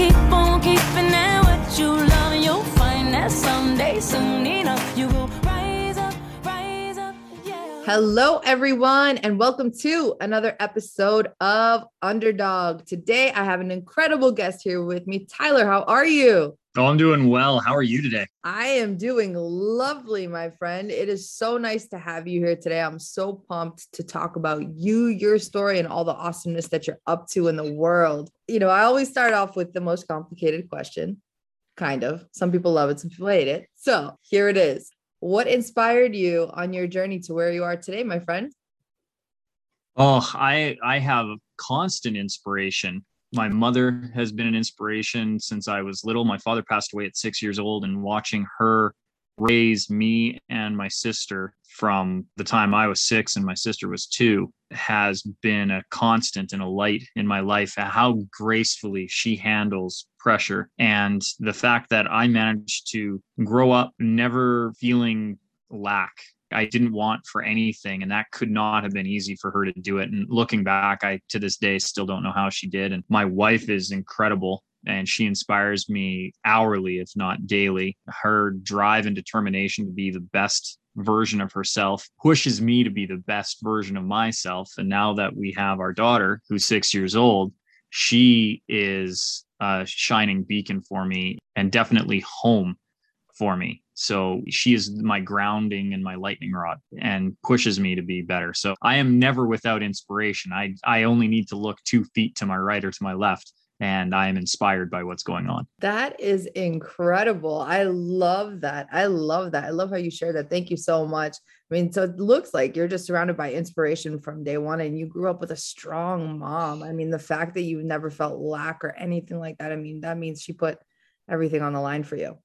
Keep on keeping at what you love, you'll find that someday, soon enough, you will Hello, everyone, and welcome to another episode of Underdog. Today, I have an incredible guest here with me. Tyler, how are you? Oh, I'm doing well. How are you today? I am doing lovely, my friend. It is so nice to have you here today. I'm so pumped to talk about you, your story, and all the awesomeness that you're up to in the world. You know, I always start off with the most complicated question, kind of. Some people love it, some people hate it. So here it is. What inspired you on your journey to where you are today, my friend? Oh, I I have constant inspiration. My mother has been an inspiration since I was little. My father passed away at 6 years old and watching her raise me and my sister from the time I was 6 and my sister was 2 has been a constant and a light in my life how gracefully she handles pressure and the fact that I managed to grow up never feeling lack I didn't want for anything. And that could not have been easy for her to do it. And looking back, I to this day still don't know how she did. And my wife is incredible and she inspires me hourly, if not daily. Her drive and determination to be the best version of herself pushes me to be the best version of myself. And now that we have our daughter, who's six years old, she is a shining beacon for me and definitely home for me. So she is my grounding and my lightning rod and pushes me to be better. So I am never without inspiration. I, I only need to look two feet to my right or to my left and I am inspired by what's going on. That is incredible. I love that. I love that. I love how you share that. Thank you so much. I mean, so it looks like you're just surrounded by inspiration from day one and you grew up with a strong mom. I mean, the fact that you've never felt lack or anything like that, I mean, that means she put everything on the line for you.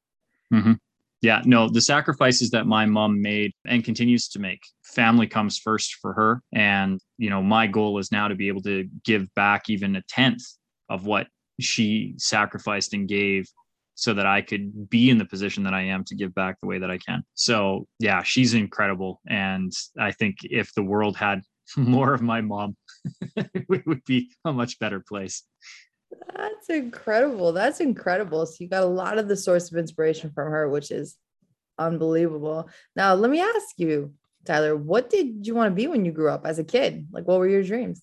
Mm-hmm. Yeah, no, the sacrifices that my mom made and continues to make, family comes first for her. And, you know, my goal is now to be able to give back even a tenth of what she sacrificed and gave so that I could be in the position that I am to give back the way that I can. So, yeah, she's incredible. And I think if the world had more of my mom, it would be a much better place. That's incredible. That's incredible. So you got a lot of the source of inspiration from her, which is unbelievable. Now, let me ask you, Tyler, what did you want to be when you grew up as a kid? Like, what were your dreams?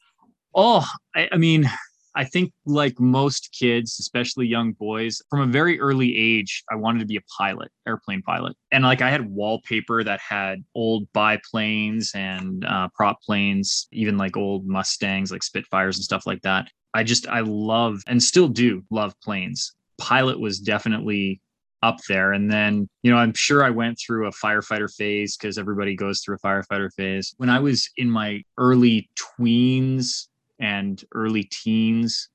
Oh, I, I mean, I think like most kids, especially young boys, from a very early age, I wanted to be a pilot, airplane pilot. And like I had wallpaper that had old biplanes and uh, prop planes, even like old Mustangs, like Spitfires and stuff like that. I just, I love and still do love planes. Pilot was definitely up there. And then, you know, I'm sure I went through a firefighter phase because everybody goes through a firefighter phase. When I was in my early tweens and early teens,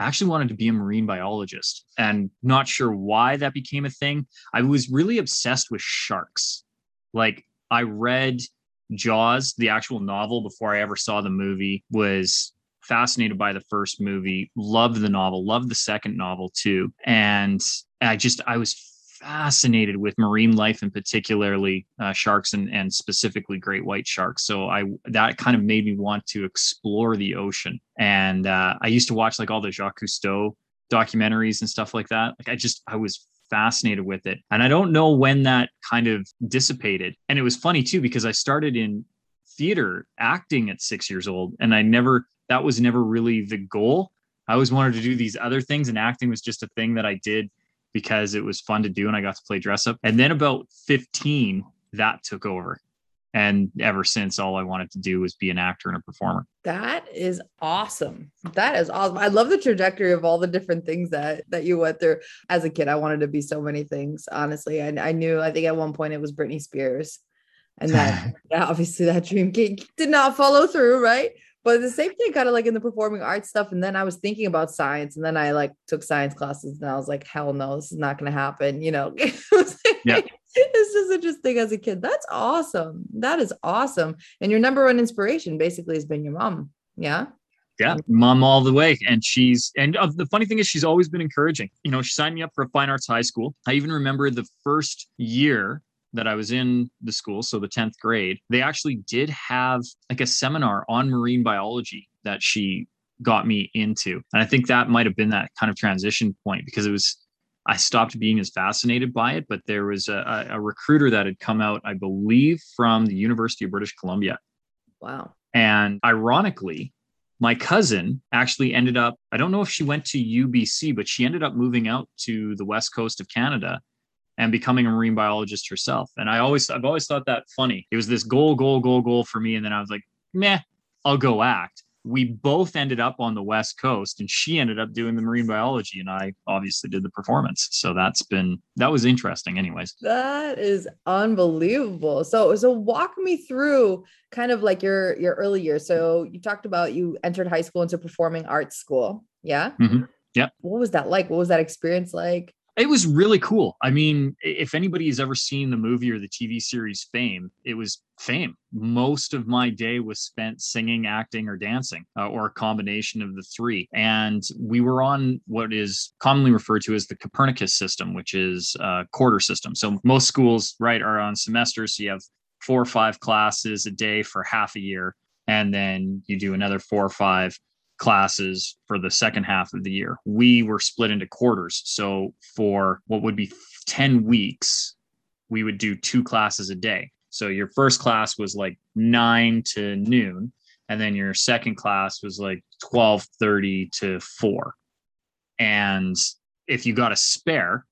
I actually wanted to be a marine biologist and not sure why that became a thing. I was really obsessed with sharks. Like, I read Jaws, the actual novel, before I ever saw the movie, was fascinated by the first movie, loved the novel, loved the second novel too. And I just, I was fascinated with marine life and particularly uh, sharks and, and specifically great white sharks. So I, that kind of made me want to explore the ocean. And uh, I used to watch like all the Jacques Cousteau documentaries and stuff like that. Like I just, I was fascinated with it. And I don't know when that kind of dissipated. And it was funny too, because I started in theater acting at six years old and I never that was never really the goal. I always wanted to do these other things, and acting was just a thing that I did because it was fun to do and I got to play dress up. And then about 15, that took over. And ever since, all I wanted to do was be an actor and a performer. That is awesome. That is awesome. I love the trajectory of all the different things that that you went through. As a kid, I wanted to be so many things. Honestly, I, I knew. I think at one point it was Britney Spears, and that obviously that dream did not follow through, right? But the same thing kind of like in the performing arts stuff and then i was thinking about science and then i like took science classes and i was like hell no this is not going to happen you know? Yeah. it's just interesting as a kid. That's awesome. That is awesome. And your number one inspiration basically has been your mom yeah? Yeah mom all the way and she's and uh, the funny thing is she's always been encouraging. You know she signed me up for a fine arts high school. I even remember the first year that i was in the school so the 10th grade they actually did have like a seminar on marine biology that she got me into. And i think that might have been that kind of transition point because it was i stopped being as fascinated by it but there was a, a recruiter that had come out i believe from the university of british columbia. Wow. And ironically, my cousin actually ended up, I don't know if she went to UBC, but she ended up moving out to the west coast of Canada and becoming a marine biologist herself. And I always, I've always thought that funny. It was this goal, goal, goal, goal for me. And then I was like, meh, I'll go act. We both ended up on the west coast and she ended up doing the marine biology and I obviously did the performance. So that's been, that was interesting anyways. That is unbelievable. So so walk me through kind of like your your early years. So you talked about you entered high school into performing arts school. Yeah. Mhm. Yeah. What was that like? What was that experience like? It was really cool. I mean, if anybody has ever seen the movie or the TV series Fame, it was Fame. Most of my day was spent singing, acting, or dancing, uh, or a combination of the three. And we were on what is commonly referred to as the Copernicus system, which is a quarter system. So most schools, right, are on semesters. So you have four or five classes a day for half a year, and then you do another four or five classes for the second half of the year. We were split into quarters. So for what would be 10 weeks, we would do two classes a day. So your first class was like 9 to noon and then your second class was like 12:30 to 4. And if you got a spare,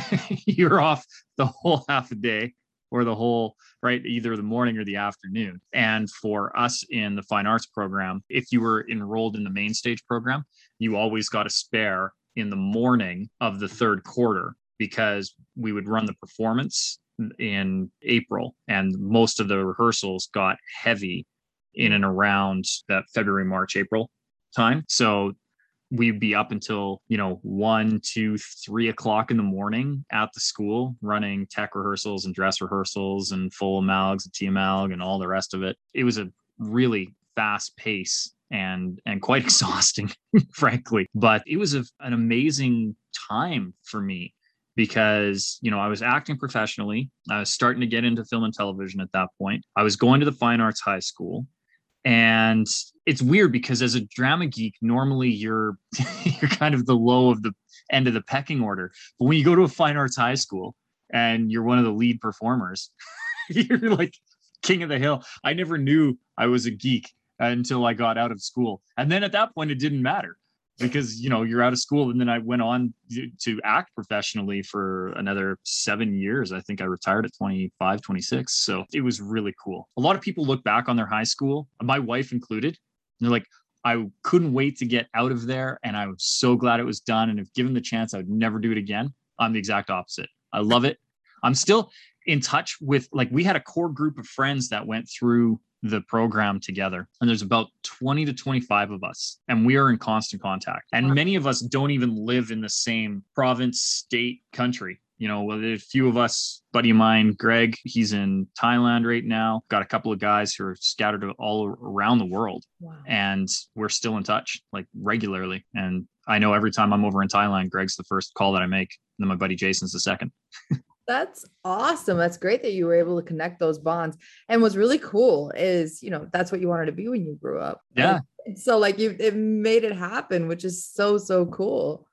you're off the whole half a day or the whole right either the morning or the afternoon. And for us in the fine arts program if you were enrolled in the main stage program you always got a spare in the morning of the third quarter because we would run the performance in April and most of the rehearsals got heavy in and around that February March April time. So we'd be up until you know one two three o'clock in the morning at the school running tech rehearsals and dress rehearsals and full amalgs and tmalg and all the rest of it. It was a really fast pace and and quite exhausting frankly. But it was a, an amazing time for me because you know i was acting professionally. I was starting to get into film and television at that point. I was going to the fine arts high school and it's weird because as a drama geek normally you're you're kind of the low of the end of the pecking order. But when you go to a fine arts high school and you're one of the lead performers you're like king of the hill. I never knew i was a geek until i got out of school. And then at that point it didn't matter because you know you're out of school and then i went on to- act professionally for another seven years. I think i retired at 25 26 so it was really cool. A lot of people look back on their high school my wife included they're like i couldn't wait to get out of there and i was so glad it was done and if given the chance i would never do it again. I'm the exact opposite. I love it. I'm still in touch with like we had a core group of friends that went through the program together. And there's about 20 to 25 of us and we are in constant contact. And many of us don't even live in the same province state country. You know a few of us buddy of mine greg he's in thailand right now. Got a couple of guys who are scattered all around the world. Wow. and we're still in touch like regularly. And i know every time i'm over in thailand greg's the first call that i make. And then my buddy jason's the second That's awesome. That's great that you were able to connect those bonds. And what's really cool is, you know, that's what you wanted to be when you grew up. Yeah. And so like you it made it happen, which is so so cool.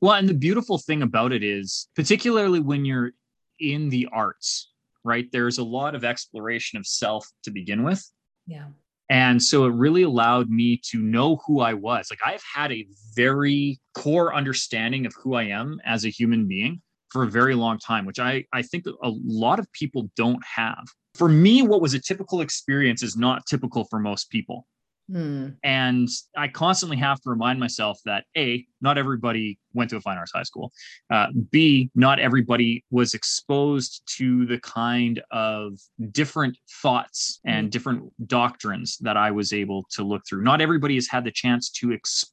Well, and the beautiful thing about it is, particularly when you're in the arts, right? There's a lot of exploration of self to begin with. Yeah. And so it really allowed me to know who I was. Like I've had a very core understanding of who I am as a human being for a very long time, which I, I think a lot of people don't have. For me, what was a typical experience is not typical for most people. Hmm. And I constantly have to remind myself that A, not everybody went to a fine arts high school. Uh, B, not everybody was exposed to the kind of different thoughts and different doctrines that I was able to look through. Not everybody has had the chance to explore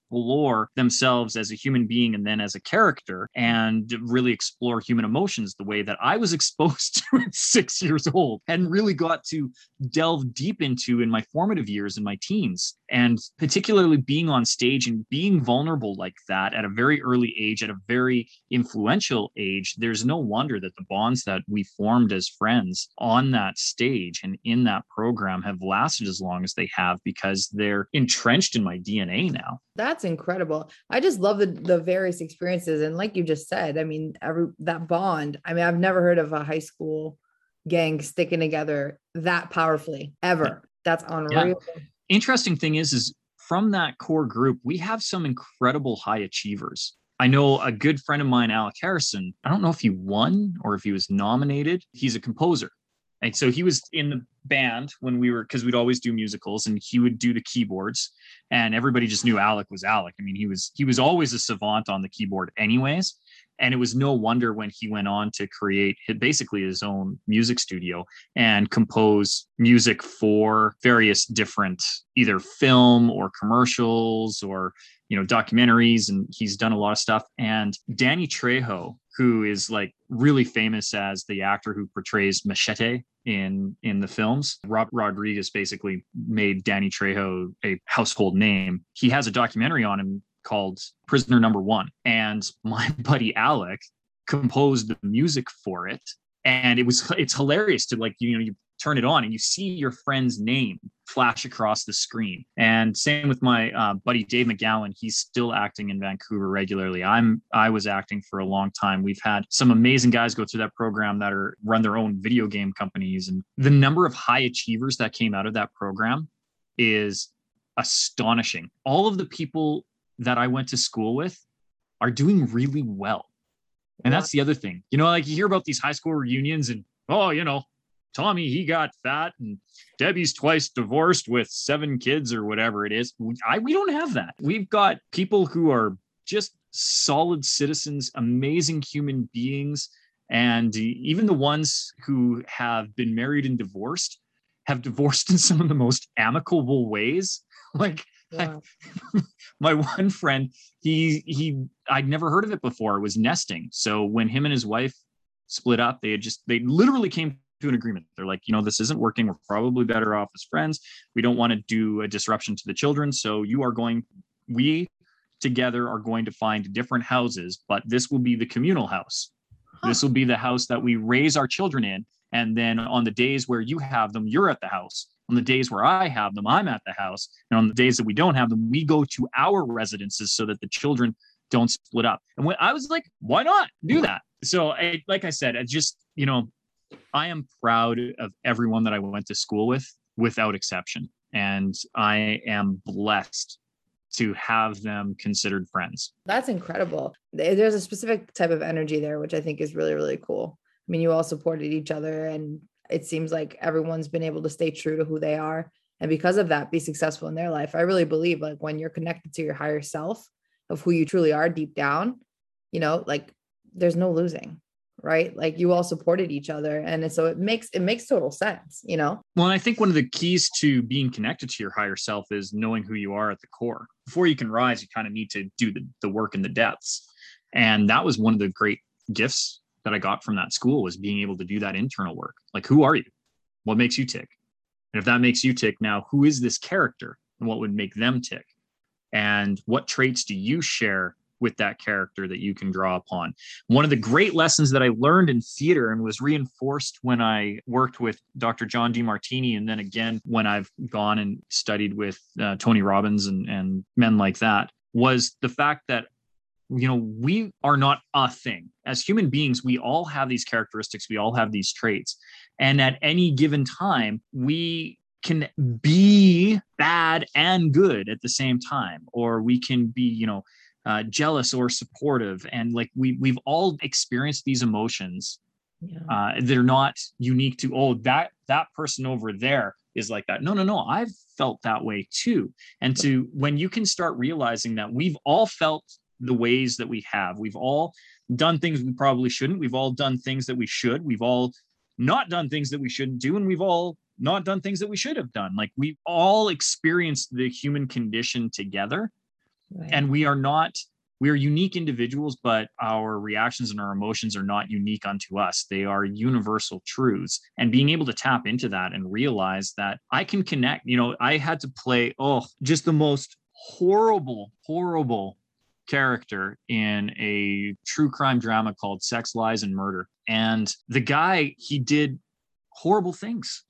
themselves as a human being and then as a character and really explore human emotions the way that I was exposed to at six years old and really got to delve deep into in my formative years in my teens. And particularly being on stage and being vulnerable like that at a very early age, at a very influential age, there's no wonder that the bonds that we formed as friends on that stage and in that program have lasted as long as they have because they're entrenched in my DNA now. That's incredible. I just love the the various experiences. And like you just said, I mean, every that bond. I mean, I've never heard of a high school gang sticking together that powerfully ever. That's unreal. Yeah. Interesting thing is, is from that core group, we have some incredible high achievers. I know a good friend of mine, Alec Harrison. I don't know if he won or if he was nominated. He's a composer. And so he was in the band when we were because we'd always do musicals and he would do the keyboards and everybody just knew Alec was Alec. I mean, he was he was always a savant on the keyboard anyways. And it was no wonder when he went on to create basically his own music studio and compose music for various different either film or commercials or you know documentaries. And he's done a lot of stuff. And danny trejo who is like really famous as the actor who portrays machete in in the films rob rodriguez basically made danny trejo a household name. He has a documentary on him called prisoner number one and my buddy alec composed the music for it and it was it's hilarious to like you know you turn it on and you see your friend's name flash across the screen. And same with my uh, buddy Dave McGowan. He's still acting in Vancouver regularly. I'm I was acting for a long time. We've had some amazing guys go through that program that are run their own video game companies, and the number of high achievers that came out of that program is astonishing. All of the people that I went to school with are doing really well. And that's the other thing. You know, like you hear about these high school reunions and oh, you know, Tommy, he got fat, and Debbie's twice divorced with seven kids or whatever it is. We, I, we don't have that. We've got people who are just solid citizens, amazing human beings. And even the ones who have been married and divorced have divorced in some of the most amicable ways. Like, I, uh, my one friend, he he I'd never heard of it before. Was nesting. So when him and his wife split up, they had just they literally came to an agreement. They're like, you know, this isn't working. We're probably better off as friends. We don't want to do a disruption to the children. So you are going, we together are going to find different houses, but this will be the communal house. Huh. This will be the house that we raise our children in. And then on the days where you have them, you're at the house. On the days where I have them, I'm at the house. And on the days that we don't have them, we go to our residences so that the children don't split up. And when I was like, why not do that? So, I, like I said, I just, you know, I am proud of everyone that I went to school with without exception. And I am blessed to have them considered friends. That's incredible. There's a specific type of energy there, which I think is really, really cool. I mean, you all supported each other, and it seems like everyone's been able to stay true to who they are. And because of that, be successful in their life. I really believe like when you're connected to your higher self of who you truly are deep down, you know, like there's no losing right like you all supported each other and so it makes it makes total sense you know well i think one of the keys to being connected to your higher self is knowing who you are at the core before you can rise you kind of need to do the, the work in the depths and that was one of the great gifts that i got from that school was being able to do that internal work like who are you what makes you tick and if that makes you tick now who is this character and what would make them tick and what traits do you share with that character that you can draw upon. One of the great lessons that I learned in theater and was reinforced when I worked with Dr. John Demartini, and then again when I've gone and studied with uh, Tony Robbins and, and men like that, was the fact that you know we are not a thing. As human beings we all have these characteristics we all have these traits. And at any given time we can be bad and good at the same time or we can be you know uh, jealous or supportive. And like we we've all experienced these emotions yeah. uh, they're not unique to oh that that person over there is like that. No no no i've felt that way too. And to when you can start realizing that we've all felt the ways that we have. We've all done things we probably shouldn't. We've all done things that we should. We've all not done things that we shouldn't do. And we've all not done things that we should have done. Like we've all experienced the human condition together. Right. And we are not we are unique individuals, but our reactions and our emotions are not unique unto us. They are universal truths. And being able to tap into that and realize that I can connect, you know, I had to play, oh, just the most horrible, horrible character in a true crime drama called Sex, Lies, and Murder. And the guy, he did horrible things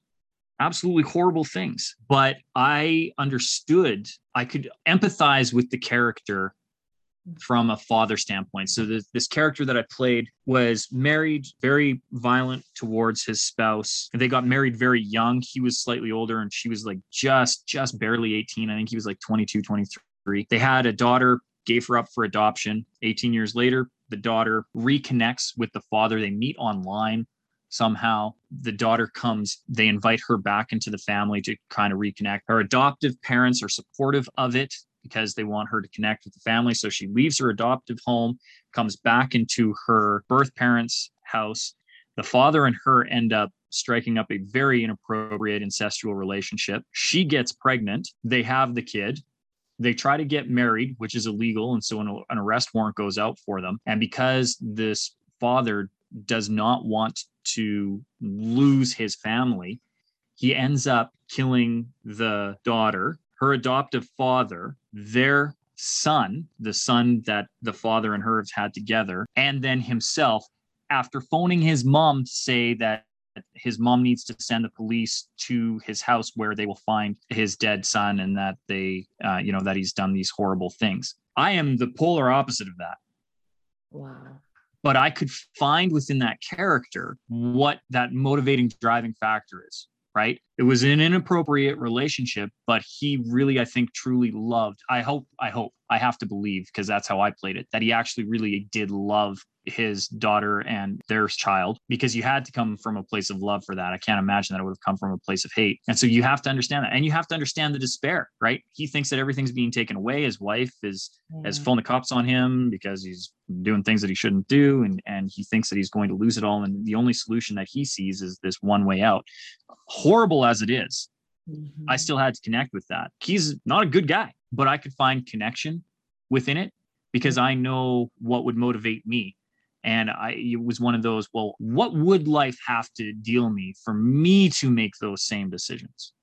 absolutely horrible things but i understood i could empathize with the character from a father standpoint. So this, this character that I played was married, very violent towards his spouse. They got married very young. He was slightly older and she was like just just barely 18. I think he was like 22, 23. They had a daughter, gave her up for adoption. 18 years later, the daughter reconnects with the father. They meet online somehow the daughter comes they invite her back into the family to kind of reconnect her adoptive parents are supportive of it because they want her to connect with the family. So she leaves her adoptive home, comes back into her birth parents' house. The father and her end up striking up a very inappropriate incestual relationship. She gets pregnant. They have the kid. They try to get married, which is illegal. And so an, an arrest warrant goes out for them. And because this father does not want to lose his family, he ends up killing the daughter her adoptive father, their son, the son that the father and her have had together, and then himself, after phoning his mom to say that his mom needs to send the police to his house where they will find his dead son and that they, uh, you know, that he's done these horrible things. I am the polar opposite of that. Wow. But I could find within that character what that motivating driving factor is right? It was an inappropriate relationship, but he really, I think, truly loved. I hope, I hope, I have to believe because that's how I played it, that he actually really did love his daughter and their child because you had to come from a place of love for that. I can't imagine that it would have come from a place of hate. And so you have to understand that. And you have to understand the despair, right? He thinks that everything's being taken away. His wife is yeah. has phoned the cops on him because he's doing things that he shouldn't do. And, and he thinks that he's going to lose it all. And the only solution that he sees is this one way out. Horrible as it is, mm-hmm. I still had to connect with that. He's not a good guy, but I could find connection within it because I know what would motivate me and i it was one of those well what would life have to deal me for me to make those same decisions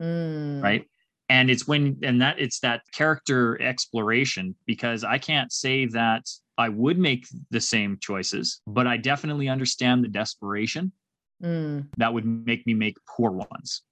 mm. right and it's when and that it's that character exploration because i can't say that i would make the same choices but i definitely understand the desperation mm. that would make me make poor ones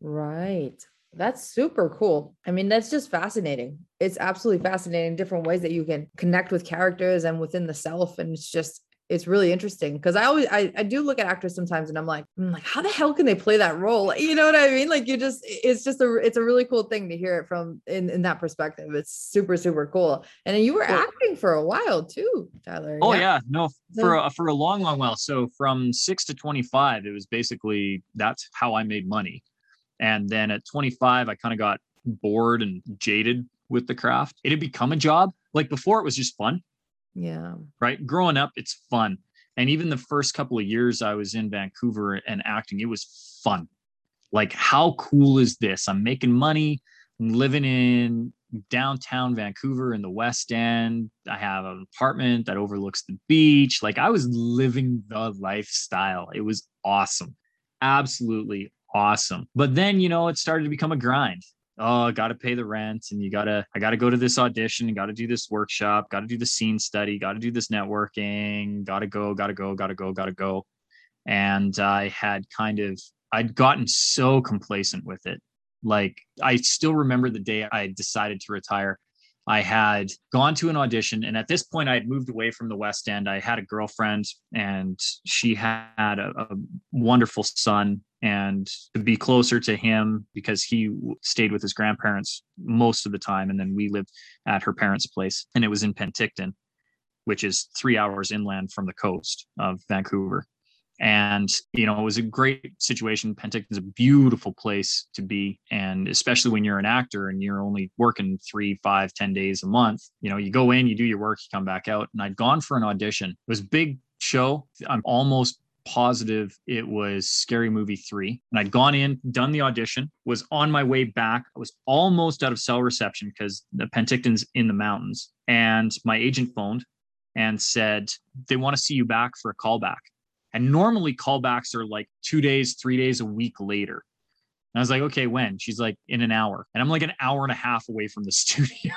right that's super cool. I mean, that's just fascinating. It's absolutely fascinating, different ways that you can connect with characters and within the self. And it's just, it's really interesting because I always I, I do look at actors sometimes and I'm like, I'm like, how the hell can they play that role? You know what I mean? Like you just it's just a it's a really cool thing to hear it from in, in that perspective. It's super, super cool. And you were well, acting for a while too, Tyler. Oh yeah, yeah. no, for a, for a long, long while. So from six to 25, it was basically that's how I made money. And then at 25, I kind of got bored and jaded with the craft. It had become a job. Like before, it was just fun. Yeah. Right. Growing up, it's fun. And even the first couple of years I was in Vancouver and acting, it was fun. Like, how cool is this? I'm making money, I'm living in downtown Vancouver in the West End. I have an apartment that overlooks the beach. Like, I was living the lifestyle. It was awesome. Absolutely awesome. But then, you know, it started to become a grind. Oh, I got to pay the rent and you got to, I got to go to this audition and got to do this workshop, got to do the scene study, got to do this networking, got to go, got to go, got to go, got to go. And I had kind of, I'd gotten so complacent with it. Like, I still remember the day I decided to retire. I had gone to an audition, and at this point, I had moved away from the West End. I had a girlfriend, and she had a, a wonderful son and to be closer to him because he stayed with his grandparents most of the time and then we lived at her parents place and it was in penticton which is three hours inland from the coast of vancouver And, you know, it was a great situation. Penticton's a beautiful place to be. And especially when you're an actor and you're only working three, five, ten days a month, you know, you go in, you do your work, you come back out. And I'd gone for an audition. It was big show. I'm almost positive it was Scary Movie 3. And I'd gone in, done the audition, was on my way back. I was almost out of cell reception because the Penticton's in the mountains. And my agent phoned and said, they want to see you back for a callback. And normally callbacks are like two days, three days, a week later. And I was like, okay, when? She's like, in an hour. And I'm like an hour and a half away from the studio.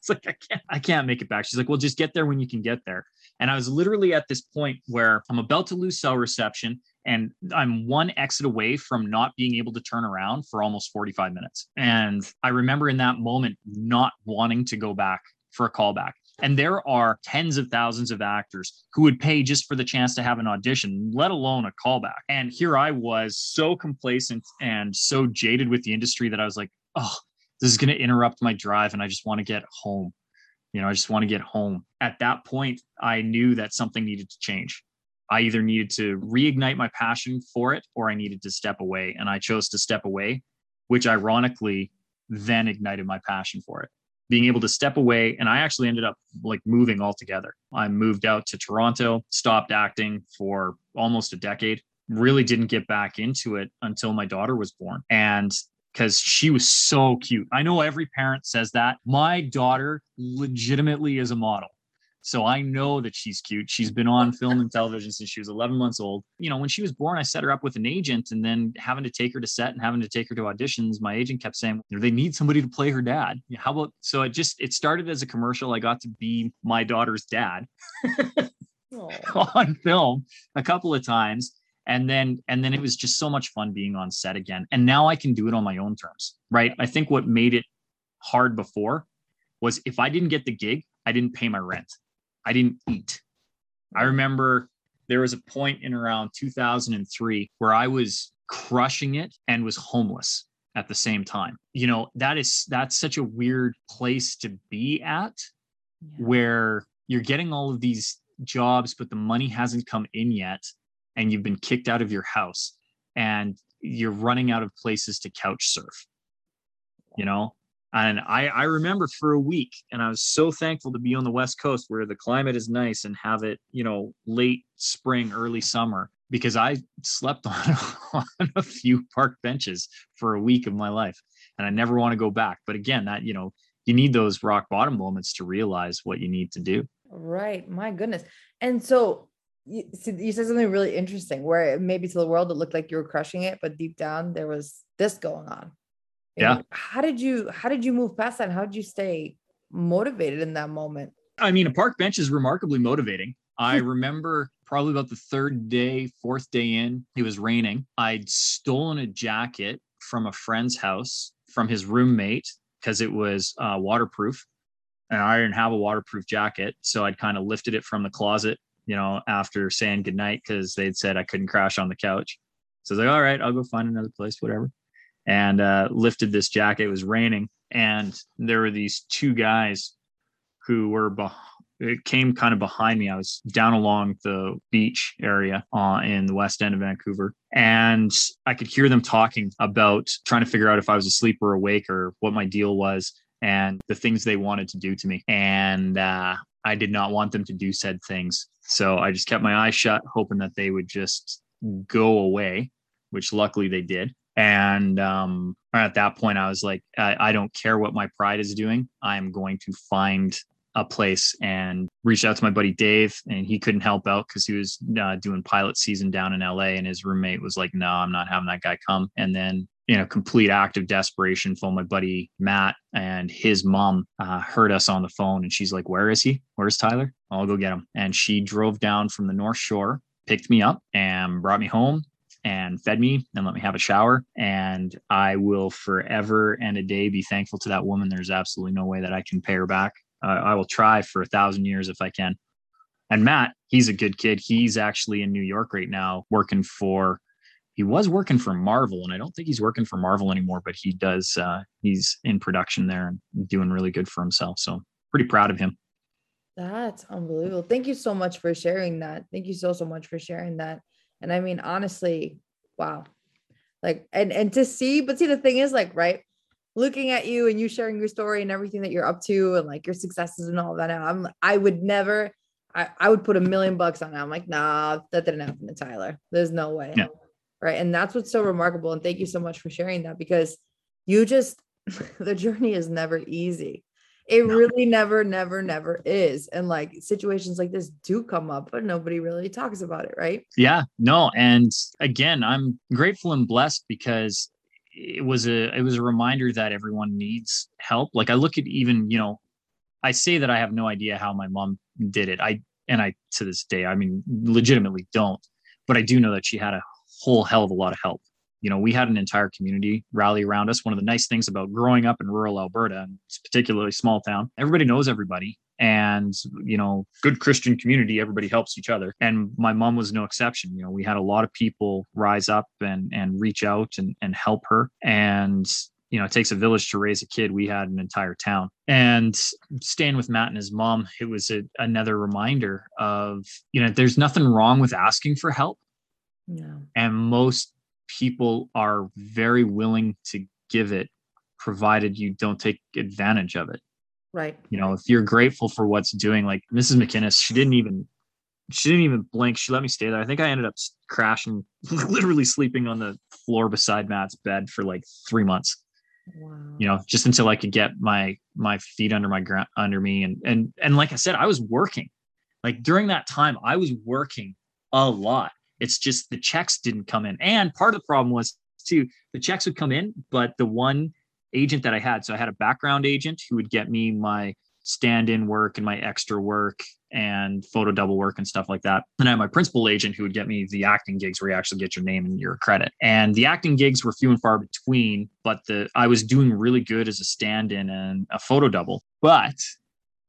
it's like, I can't, I can't make it back. She's like, well, just get there when you can get there. And I was literally at this point where I'm about to lose cell reception and I'm one exit away from not being able to turn around for almost 45 minutes. And I remember in that moment not wanting to go back for a callback. And there are tens of thousands of actors who would pay just for the chance to have an audition, let alone a callback. And here I was so complacent and so jaded with the industry that I was like, oh, this is going to interrupt my drive and I just want to get home. You know, I just want to get home. At that point, I knew that something needed to change. I either needed to reignite my passion for it or I needed to step away. And I chose to step away, which ironically then ignited my passion for it being able to step away and i actually ended up like moving altogether. I moved out to toronto stopped acting for almost a decade really didn't get back into it until my daughter was born. And because she was so cute. I know every parent says that. My daughter legitimately is a model so I know that she's cute. She's been on film and television since she was 11 months old. You know, when she was born, I set her up with an agent and then having to take her to set and having to take her to auditions. My agent kept saying, they need somebody to play her dad. How about, so it just, it started as a commercial. I got to be my daughter's dad on film a couple of times and then and then it was just so much fun being on set again and now i can do it on my own terms right i think what made it hard before was if i didn't get the gig i didn't pay my rent I didn't eat. I mm. remember there was a point in around 2003 where I was crushing it and was homeless at the same time. You know, that is that's such a weird place to be at yeah. where you're getting all of these jobs but the money hasn't come in yet and you've been kicked out of your house and you're running out of places to couch surf. You know, and I, I remember for a week, and I was so thankful to be on the West Coast where the climate is nice and have it, you know, late spring, early summer, because I slept on, on a few park benches for a week of my life. And I never want to go back. But again, that, you know, you need those rock bottom moments to realize what you need to do. Right. My goodness. And so you, you said something really interesting where maybe to the world it looked like you were crushing it, but deep down there was this going on yeah. How did you how did you move past that? How did you stay motivated in that moment? I mean a park bench is remarkably motivating. I remember probably about the third day fourth day in it was raining. I'd stolen a jacket from a friend's house from his roommate because it was uh, waterproof. And i didn't have a waterproof jacket so i'd kind of lifted it from the closet you know after saying goodnight because they'd said i couldn't crash on the couch. So I was like, all right, I'll go find another place, whatever and uh, lifted this jacket. It was raining, and there were these two guys who were it came kind of behind me. I was down along the beach area uh, in the west end of Vancouver, and I could hear them talking about trying to figure out if I was asleep or awake or what my deal was and the things they wanted to do to me. And uh, I did not want them to do said things. So I just kept my eyes shut, hoping that they would just go away, which luckily they did. And um, at that point, I was like, I, I don't care what my pride is doing. I'm going to find a place and reached out to my buddy Dave, and he couldn't help out because he was uh, doing pilot season down in LA, and his roommate was like, "No, I'm not having that guy come." And then, you know, complete act of desperation, phone my buddy Matt, and his mom uh, heard us on the phone, and she's like, "Where is he? Where's Tyler? I'll go get him." And she drove down from the North Shore, picked me up, and brought me home and fed me and let me have a shower. And I will forever and a day be thankful to that woman. There's absolutely no way that I can pay her back. Uh, I will try for a thousand years if I can. And Matt, he's a good kid. He's actually in New York right now working for, he was working for Marvel, and I don't think he's working for Marvel anymore, but he does, uh, he's in production there and doing really good for himself. So pretty proud of him. That's unbelievable. Thank you so much for sharing that. Thank you so, so much for sharing that And I mean, honestly, wow. Like, and and to see, but see, the thing is, like, right, looking at you and you sharing your story and everything that you're up to and like your successes and all that. I'm I would never, I, I would put a million bucks on it. I'm like, nah, that didn't happen to Tyler. There's no way. Yeah. Right. And that's what's so remarkable. And thank you so much for sharing that because you just the journey is never easy. It No. really never, never, never is. And like situations like this do come up, but nobody really talks about it, right? Yeah, no, and again, I'm grateful and blessed because it was a it was a reminder that everyone needs help. Like I look at even, you know, I say that I have no idea how my mom did it. I and I to this day, I mean, legitimately don't. But I do know that she had a whole hell of a lot of help. You know, we had an entire community rally around us. One of the nice things about growing up in rural Alberta, and it's particularly small town, everybody knows everybody. And, you know, good Christian community, everybody helps each other. And my mom was no exception. You know, we had a lot of people rise up and and reach out and, and help her. And you know, it takes a village to raise a kid. We had an entire town. And staying with Matt and his mom, it was a, another reminder of, you know, there's nothing wrong with asking for help. Yeah. And most people are very willing to give it, provided you don't take advantage of it. Right. You know, if you're grateful for what's doing, like Mrs. McInnes, she didn't even she didn't even blink. She let me stay there. I think I ended up crashing, literally sleeping on the floor beside Matt's bed for like three months Wow. you know just until i could get my my feet under my ground under me and and and like i said i was working like during that time i was working a lot it's just the checks didn't come in and part of the problem was too the checks would come in but the one agent that i had so i had a background agent who would get me my stand-in work and my extra work and photo double work and stuff like that. And I had my principal agent who would get me the acting gigs where you actually get your name and your credit. And the acting gigs were few and far between, but the I was doing really good as a stand-in and a photo double. But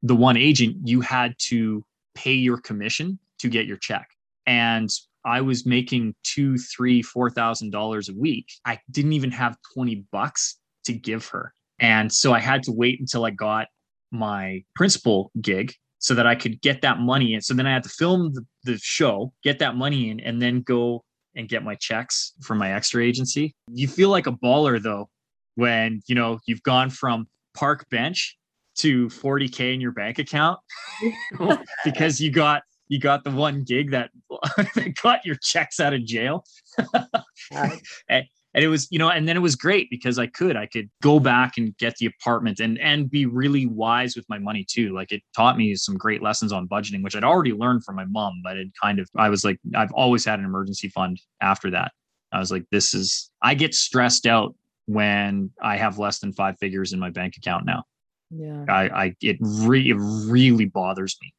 the one agent, you had to pay your commission to get your check. And I was making two, three, four thousand dollars a week. I didn't even have 20 bucks to give her. And so I had to wait until I got my principal gig so that I could get that money And So then I had to film the, the show, get that money in, and then go and get my checks from my extra agency. You feel like a baller though when you know you've gone from park bench to 40k in your bank account because you got you got the one gig that, that got your checks out of jail. Right. and, and it was, you know, and then it was great because I could, I could go back and get the apartment and and be really wise with my money too. Like it taught me some great lessons on budgeting, which I'd already learned from my mom, but it kind of I was like, I've always had an emergency fund after that. I was like, this is I get stressed out when I have less than five figures in my bank account now. Yeah. I, I it, re- it really bothers me.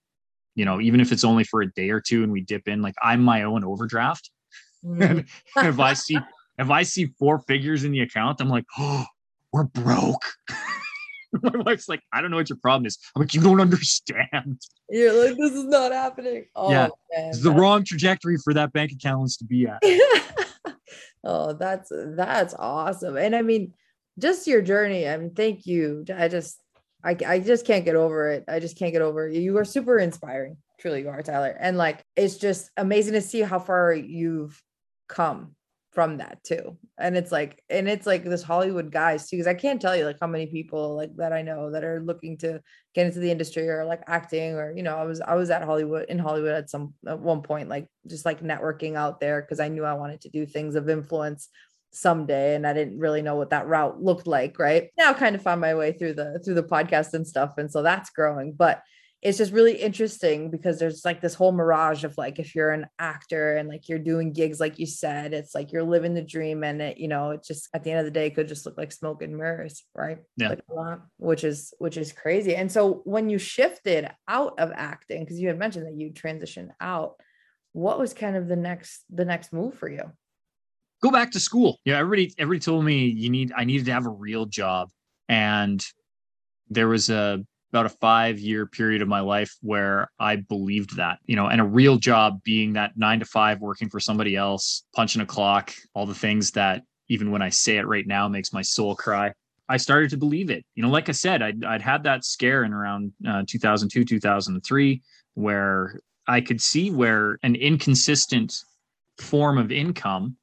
You know, even if it's only for a day or two and we dip in, like I'm my own overdraft. Mm. if I see if I see four figures in the account, I'm like, oh, we're broke. My wife's like, I don't know what your problem is. I'm like, you don't understand. You're like, this is not happening. Oh, Yeah. man, It's the wrong trajectory for that bank account wants to be at. oh, that's that's awesome. And I mean, just your journey. I mean, thank you. I just I I just can't get over it. I just can't get over it. You are super inspiring. Truly you are, Tyler. And like it's just amazing to see how far you've come from that too. And it's like, and it's like this Hollywood guys too, because I can't tell you like how many people like that I know that are looking to get into the industry or like acting or you know, I was I was at Hollywood in Hollywood at some at one point, like just like networking out there because I knew I wanted to do things of influence someday and I didn't really know what that route looked like right? Now kind of found my way through the through the podcast and stuff and so that's growing but it's just really interesting because there's like this whole mirage of like if you're an actor and like you're doing gigs like you said it's like you're living the dream and it you know it just at the end of the day could just look like smoke and mirrors right? Yeah. like a lot which is which is crazy and so when you shifted out of acting because you had mentioned that you transitioned out what was kind of the next the next move for you Go back to school. Yeah, everybody everybody told me you need I needed to have a real job. And there was a about a five year period of my life where I believed that, you know, and a real job being that nine to five working for somebody else, punching a clock, all the things that even when I say it right now makes my soul cry. I started to believe it. You know, like I said, I'd, I'd had that scare in around uh, 2002, 2003, where I could see where an inconsistent form of income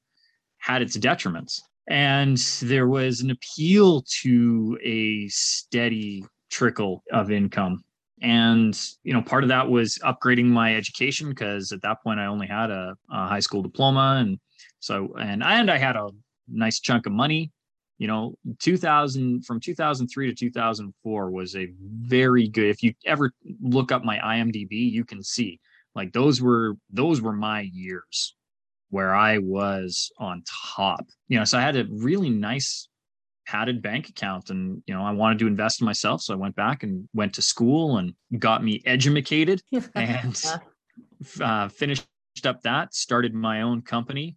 had its detriments. And there was an appeal to a steady trickle of income. And, you know, part of that was upgrading my education because at that point I only had a, a high school diploma. And so, and, and I had a nice chunk of money you know 2000 from 2003 to 2004 was a very good if you ever look up my imdb you can see like those were those were my years where i was on top you know so i had a really nice padded bank account and you know i wanted to invest in myself so i went back and went to school and got me educated and uh, finished up that started my own company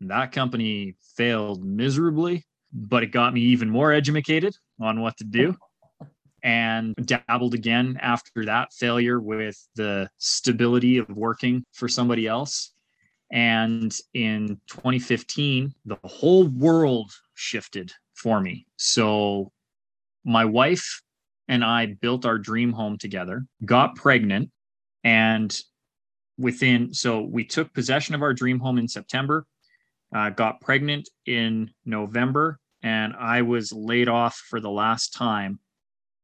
that company failed miserably but it got me even more educated on what to do and dabbled again after that failure with the stability of working for somebody else. And in 2015, the whole world shifted for me. So my wife and I built our dream home together, got pregnant, and within, so we took possession of our dream home in September, uh, got pregnant in November, and I was laid off for the last time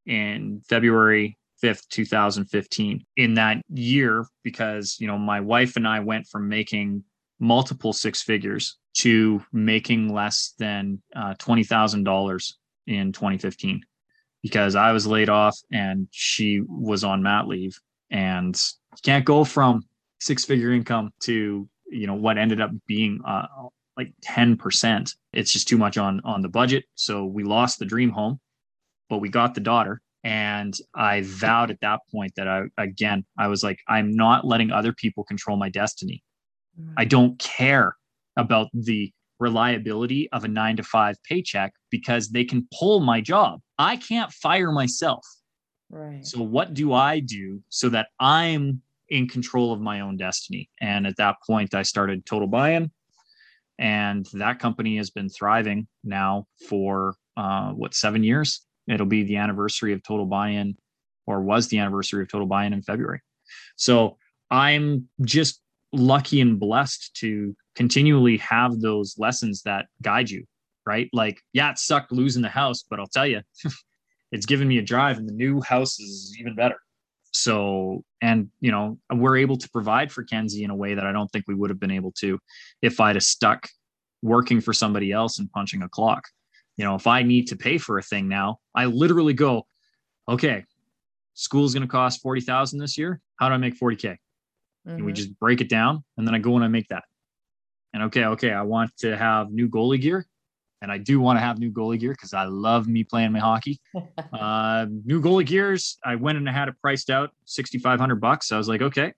in February 5th, 2015. In that year, because, you know, my wife and I went from making multiple six figures to making less than uh, $20,000 in 2015 because I was laid off and she was on mat leave. And you can't go from six figure income to, you know, what ended up being uh, like 10%. It's just too much on on the budget. So we lost the dream home, but we got the daughter. And I vowed at that point that I again, I was like, I'm not letting other people control my destiny. Mm-hmm. I don't care about the reliability of a nine to five paycheck because they can pull my job. I can't fire myself. Right. So what do I do so that I'm in control of my own destiny? And at that point, I started Total Buy-in and that company has been thriving now for uh, what seven years it'll be the anniversary of total buy-in or was the anniversary of total buy-in in february. So i'm just lucky and blessed to continually have those lessons that guide you right? Like yeah it sucked losing the house but i'll tell you it's given me a drive and the new house is even better. So and you know we're able to provide for kenzie in a way that i don't think we would have been able to if i'd have stuck working for somebody else and punching a clock you know if i need to pay for a thing now i literally go okay school's going to cost 40000 this year how do i make 40k mm-hmm. and we just break it down and then i go and i make that and okay okay i want to have new goalie gear and I do want to have new goalie gear because I love me playing my hockey. uh, new goalie gears, I went and I had it priced out sixty five hundred bucks. I was like, okay,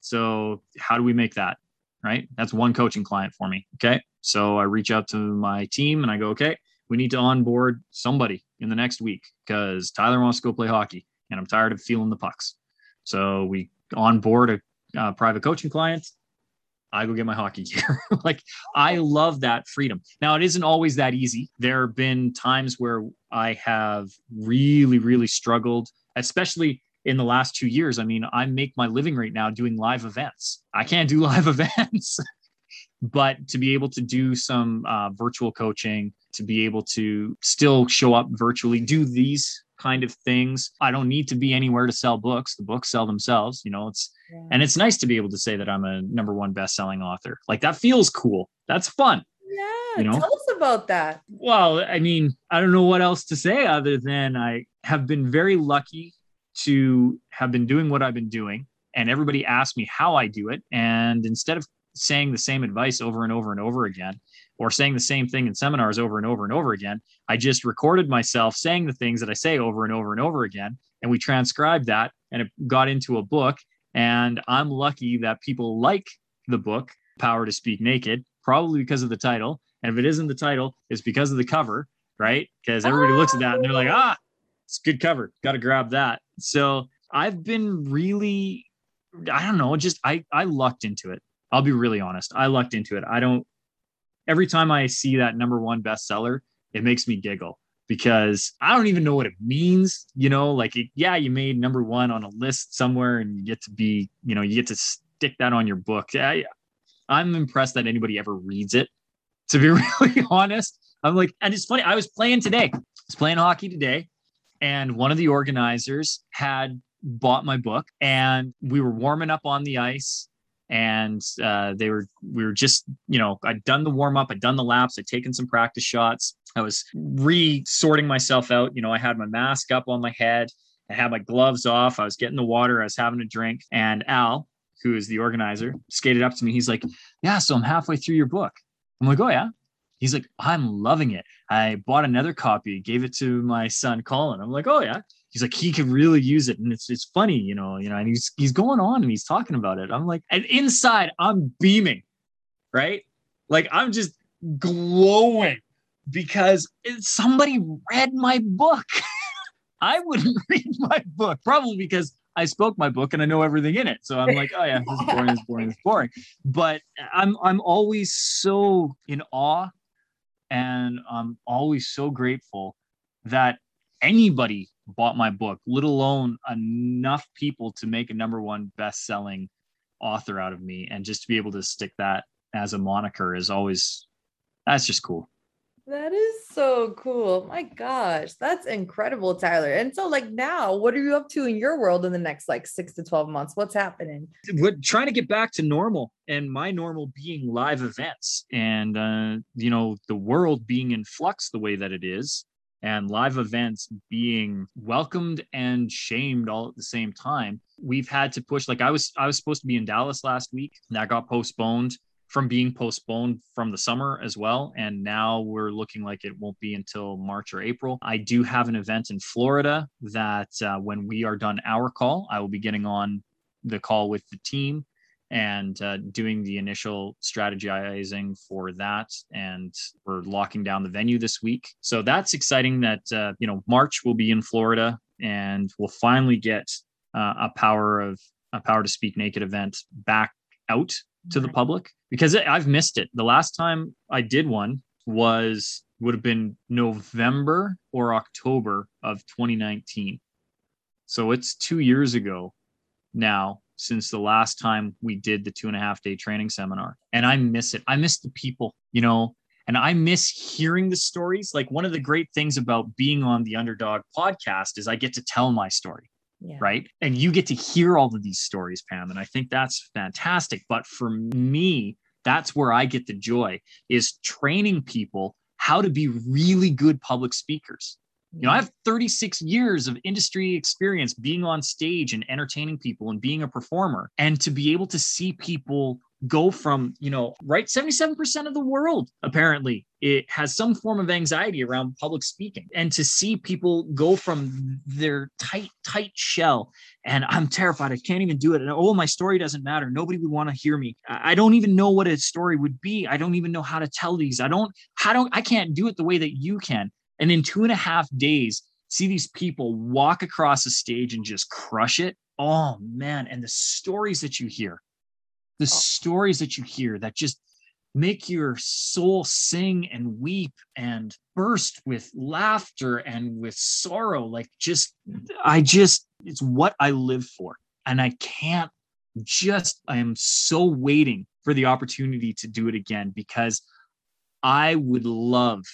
so how do we make that? Right, that's one coaching client for me. Okay, so I reach out to my team and I go, okay, we need to onboard somebody in the next week because Tyler wants to go play hockey and I'm tired of feeling the pucks. So we onboard a uh, private coaching client I go get my hockey gear. like I love that freedom. Now it isn't always that easy. There have been times where I have really, really struggled, especially in the last two years. I mean, I make my living right now doing live events. I can't do live events, but to be able to do some uh, virtual coaching, to be able to still show up virtually, do these kind of things. I don't need to be anywhere to sell books. The books sell themselves. You know, it's yeah. and it's nice to be able to say that I'm a number one best-selling author. Like that feels cool. That's fun. Yeah. You know? Tell us about that. Well, I mean, I don't know what else to say other than I have been very lucky to have been doing what I've been doing. And everybody asks me how I do it. And instead of saying the same advice over and over and over again, or saying the same thing in seminars over and over and over again. I just recorded myself saying the things that I say over and over and over again. And we transcribed that and it got into a book. And I'm lucky that people like the book, Power to Speak Naked, probably because of the title. And if it isn't the title, it's because of the cover, right? Because everybody looks at that and they're like, ah, it's good cover. Got to grab that. So I've been really, I don't know, just I I lucked into it. I'll be really honest. I lucked into it. I don't every time I see that number one bestseller, it makes me giggle because I don't even know what it means. You know, like, it, yeah, you made number one on a list somewhere and you get to be, you know, you get to stick that on your book. I, I'm impressed that anybody ever reads it. To be really honest, I'm like, and it's funny. I was playing today. I was playing hockey today, and one of the organizers had bought my book, and we were warming up on the ice, and uh, they were we were just you know I'd done the warm up, I'd done the laps, I'd taken some practice shots. I was re-sorting myself out. You know, I had my mask up on my head. I had my gloves off. I was getting the water. I was having a drink. And Al, who is the organizer, skated up to me. He's like, Yeah, so I'm halfway through your book. I'm like, Oh, yeah. He's like, I'm loving it. I bought another copy, gave it to my son Colin. I'm like, Oh, yeah. He's like, he could really use it. And it's it's funny, you know, you know, and he's he's going on and he's talking about it. I'm like, and inside I'm beaming, right? Like I'm just glowing because somebody read my book. I wouldn't read my book, probably because I spoke my book and I know everything in it. So I'm like, oh yeah, this is boring, this is boring, this is boring. But I'm I'm always so in awe and I'm always so grateful that anybody bought my book, let alone enough people to make a number one best-selling author out of me. And just to be able to stick that as a moniker is always that's just cool. That is so cool. My gosh, that's incredible, Tyler. And so, like, now, what are you up to in your world in the next like six to 12 months? What's happening? We're trying to get back to normal, and my normal being live events and, uh, you know, the world being in flux the way that it is, and live events being welcomed and shamed all at the same time. We've had to push, like, I was, I was supposed to be in Dallas last week, that got postponed from being postponed from the summer as well. And now we're looking like it won't be until March or April. I do have an event in Florida that uh, when we are done our call, I will be getting on the call with the team and uh, doing the initial strategizing for that. And we're locking down the venue this week. So that's exciting that, uh, you know, March will be in Florida and we'll finally get uh, a power of a power to speak naked event back out to the public because I've missed it. The last time I did one was would have been November or October of 2019. So it's two years ago now since the last time we did the two and a half day training seminar. And I miss it. I miss the people, you know, and I miss hearing the stories. Like one of the great things about being on the Underdog podcast is I get to tell my story yeah. right and you get to hear all of these stories pam and i think that's fantastic but for me that's where i get the joy is training people how to be really good public speakers you know i have 36 years of industry experience being on stage and entertaining people and being a performer. And to be able to see people go from you know right 77% of the world apparently it has some form of anxiety around public speaking. And to see people go from their tight tight shell and i'm terrified i can't even do it. And oh my story doesn't matter. Nobody would want to hear me. I don't even know what a story would be. I don't even know how to tell these. I don't how don't i can't do it the way that you can and in two and a half days see these people walk across a stage and just crush it? Oh man. And the stories that you hear the oh. stories that you hear that just make your soul sing and weep and burst with laughter and with sorrow. Like just i just it's what i live for. And i can't just i am so waiting for the opportunity to do it again because i would love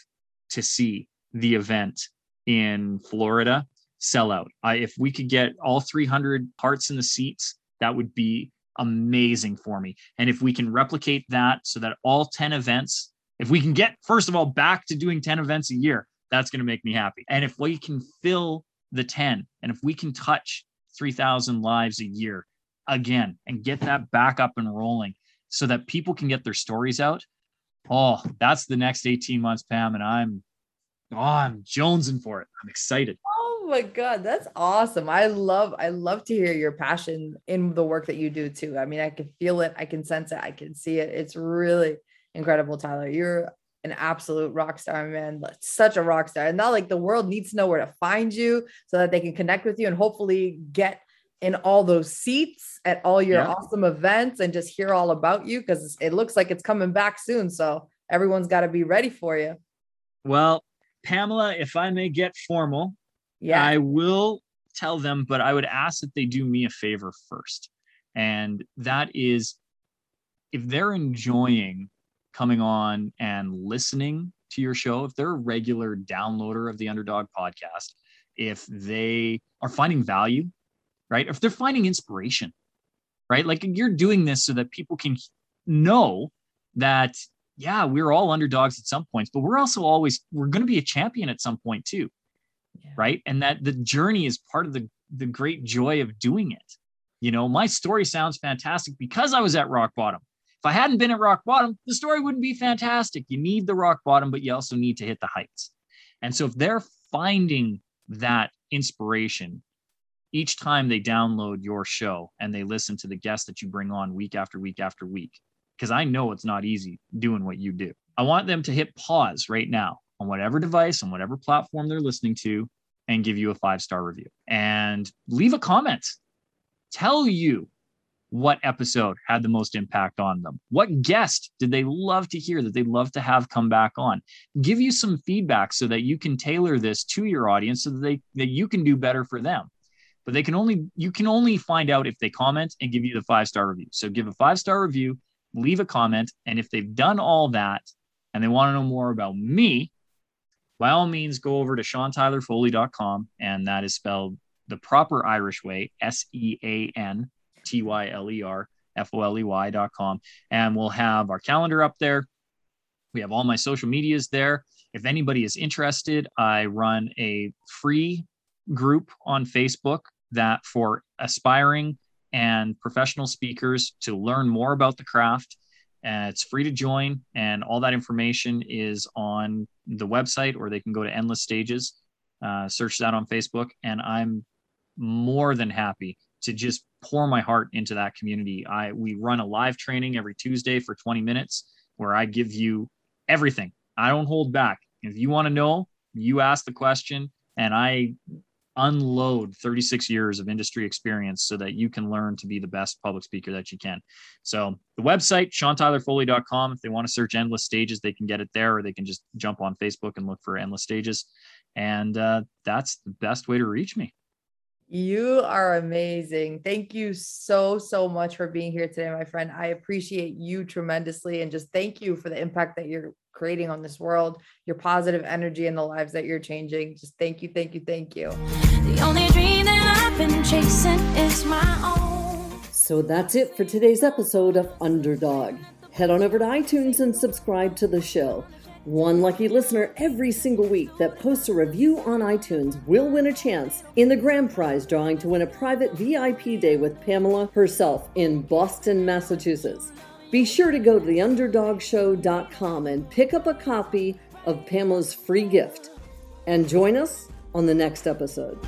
to see the event in florida sell out I, if we could get all 300 hearts in the seats that would be amazing for me. And if we can replicate that so that all 10 events, if we can get, first of all, back to doing 10 events a year, that's going to make me happy. And if we can fill the 10 and if we can touch 3,000 lives a year again and get that back up and rolling so that people can get their stories out, oh, that's the next 18 months, Pam. And I'm, oh, I'm jonesing for it. I'm excited. Oh my god, that's awesome. I love I love to hear your passion in the work that you do too. I mean, I can feel it, I can sense it, I can see it. It's really incredible, Tyler. You're an absolute rock star, man. Such a rock star. And now like the world needs to know where to find you so that they can connect with you and hopefully get in all those seats at all your yeah. awesome events and just hear all about you because it looks like it's coming back soon. So everyone's got to be ready for you. Well, Pamela, if I may get formal, yeah. I will tell them, but I would ask that they do me a favor first. And that is if they're enjoying coming on and listening to your show, if they're a regular downloader of the Underdog podcast, if they are finding value, right? If they're finding inspiration, right? Like you're doing this so that people can know that, yeah, we're all underdogs at some points, but we're also always, we're going to be a champion at some point too, yeah. right? And that the journey is part of the, the great joy of doing it. You know, my story sounds fantastic because I was at rock bottom. If I hadn't been at rock bottom, the story wouldn't be fantastic. You need the rock bottom, but you also need to hit the heights. And so if they're finding that inspiration each time they download your show and they listen to the guests that you bring on week after week after week, because I know it's not easy doing what you do. I want them to hit pause right now on whatever device, on whatever platform they're listening to, and give you a five star review and leave a comment. Tell you what episode had the most impact on them. What guest did they love to hear that they'd love to have come back on? Give you some feedback so that you can tailor this to your audience so that they that you can do better for them. But they can only you can only find out if they comment and give you the five star review. So give a five star review, leave a comment, and if they've done all that and they want to know more about me, by all means go over to seantylerfoley.com and that is spelled the proper Irish way, S E A N T Y L E R F O L E Y dot com. And we'll have our calendar up there. We have all my social medias there. If anybody is interested, I run a free group on Facebook that for aspiring and professional speakers to learn more about the craft. Uh, it's free to join, and all that information is on the website, or they can go to Endless Stages, uh, search that on Facebook. And I'm more than happy to just pour my heart into that community. I we run a live training every Tuesday for 20 minutes where I give you everything. I don't hold back. If you want to know, you ask the question and I unload 36 years of industry experience so that you can learn to be the best public speaker that you can. So the website, SeanTylerFoley.com. If they want to search endless stages, they can get it there, or they can just jump on Facebook and look for endless stages. And uh, that's the best way to reach me. You are amazing. Thank you so, so much for being here today, my friend. I appreciate you tremendously and just thank you for the impact that you're creating on this world, your positive energy and the lives that you're changing. Just thank you, thank you, thank you. The only dream that I've been chasing is my own. So that's it for today's episode of Underdog. Head on over to iTunes and subscribe to the show. One lucky listener every single week that posts a review on iTunes will win a chance in the grand prize drawing to win a private VIP day with Pamela herself in Boston, Massachusetts. Be sure to go to theunderdogshow.com and pick up a copy of Pamela's free gift. And join us on the next episode.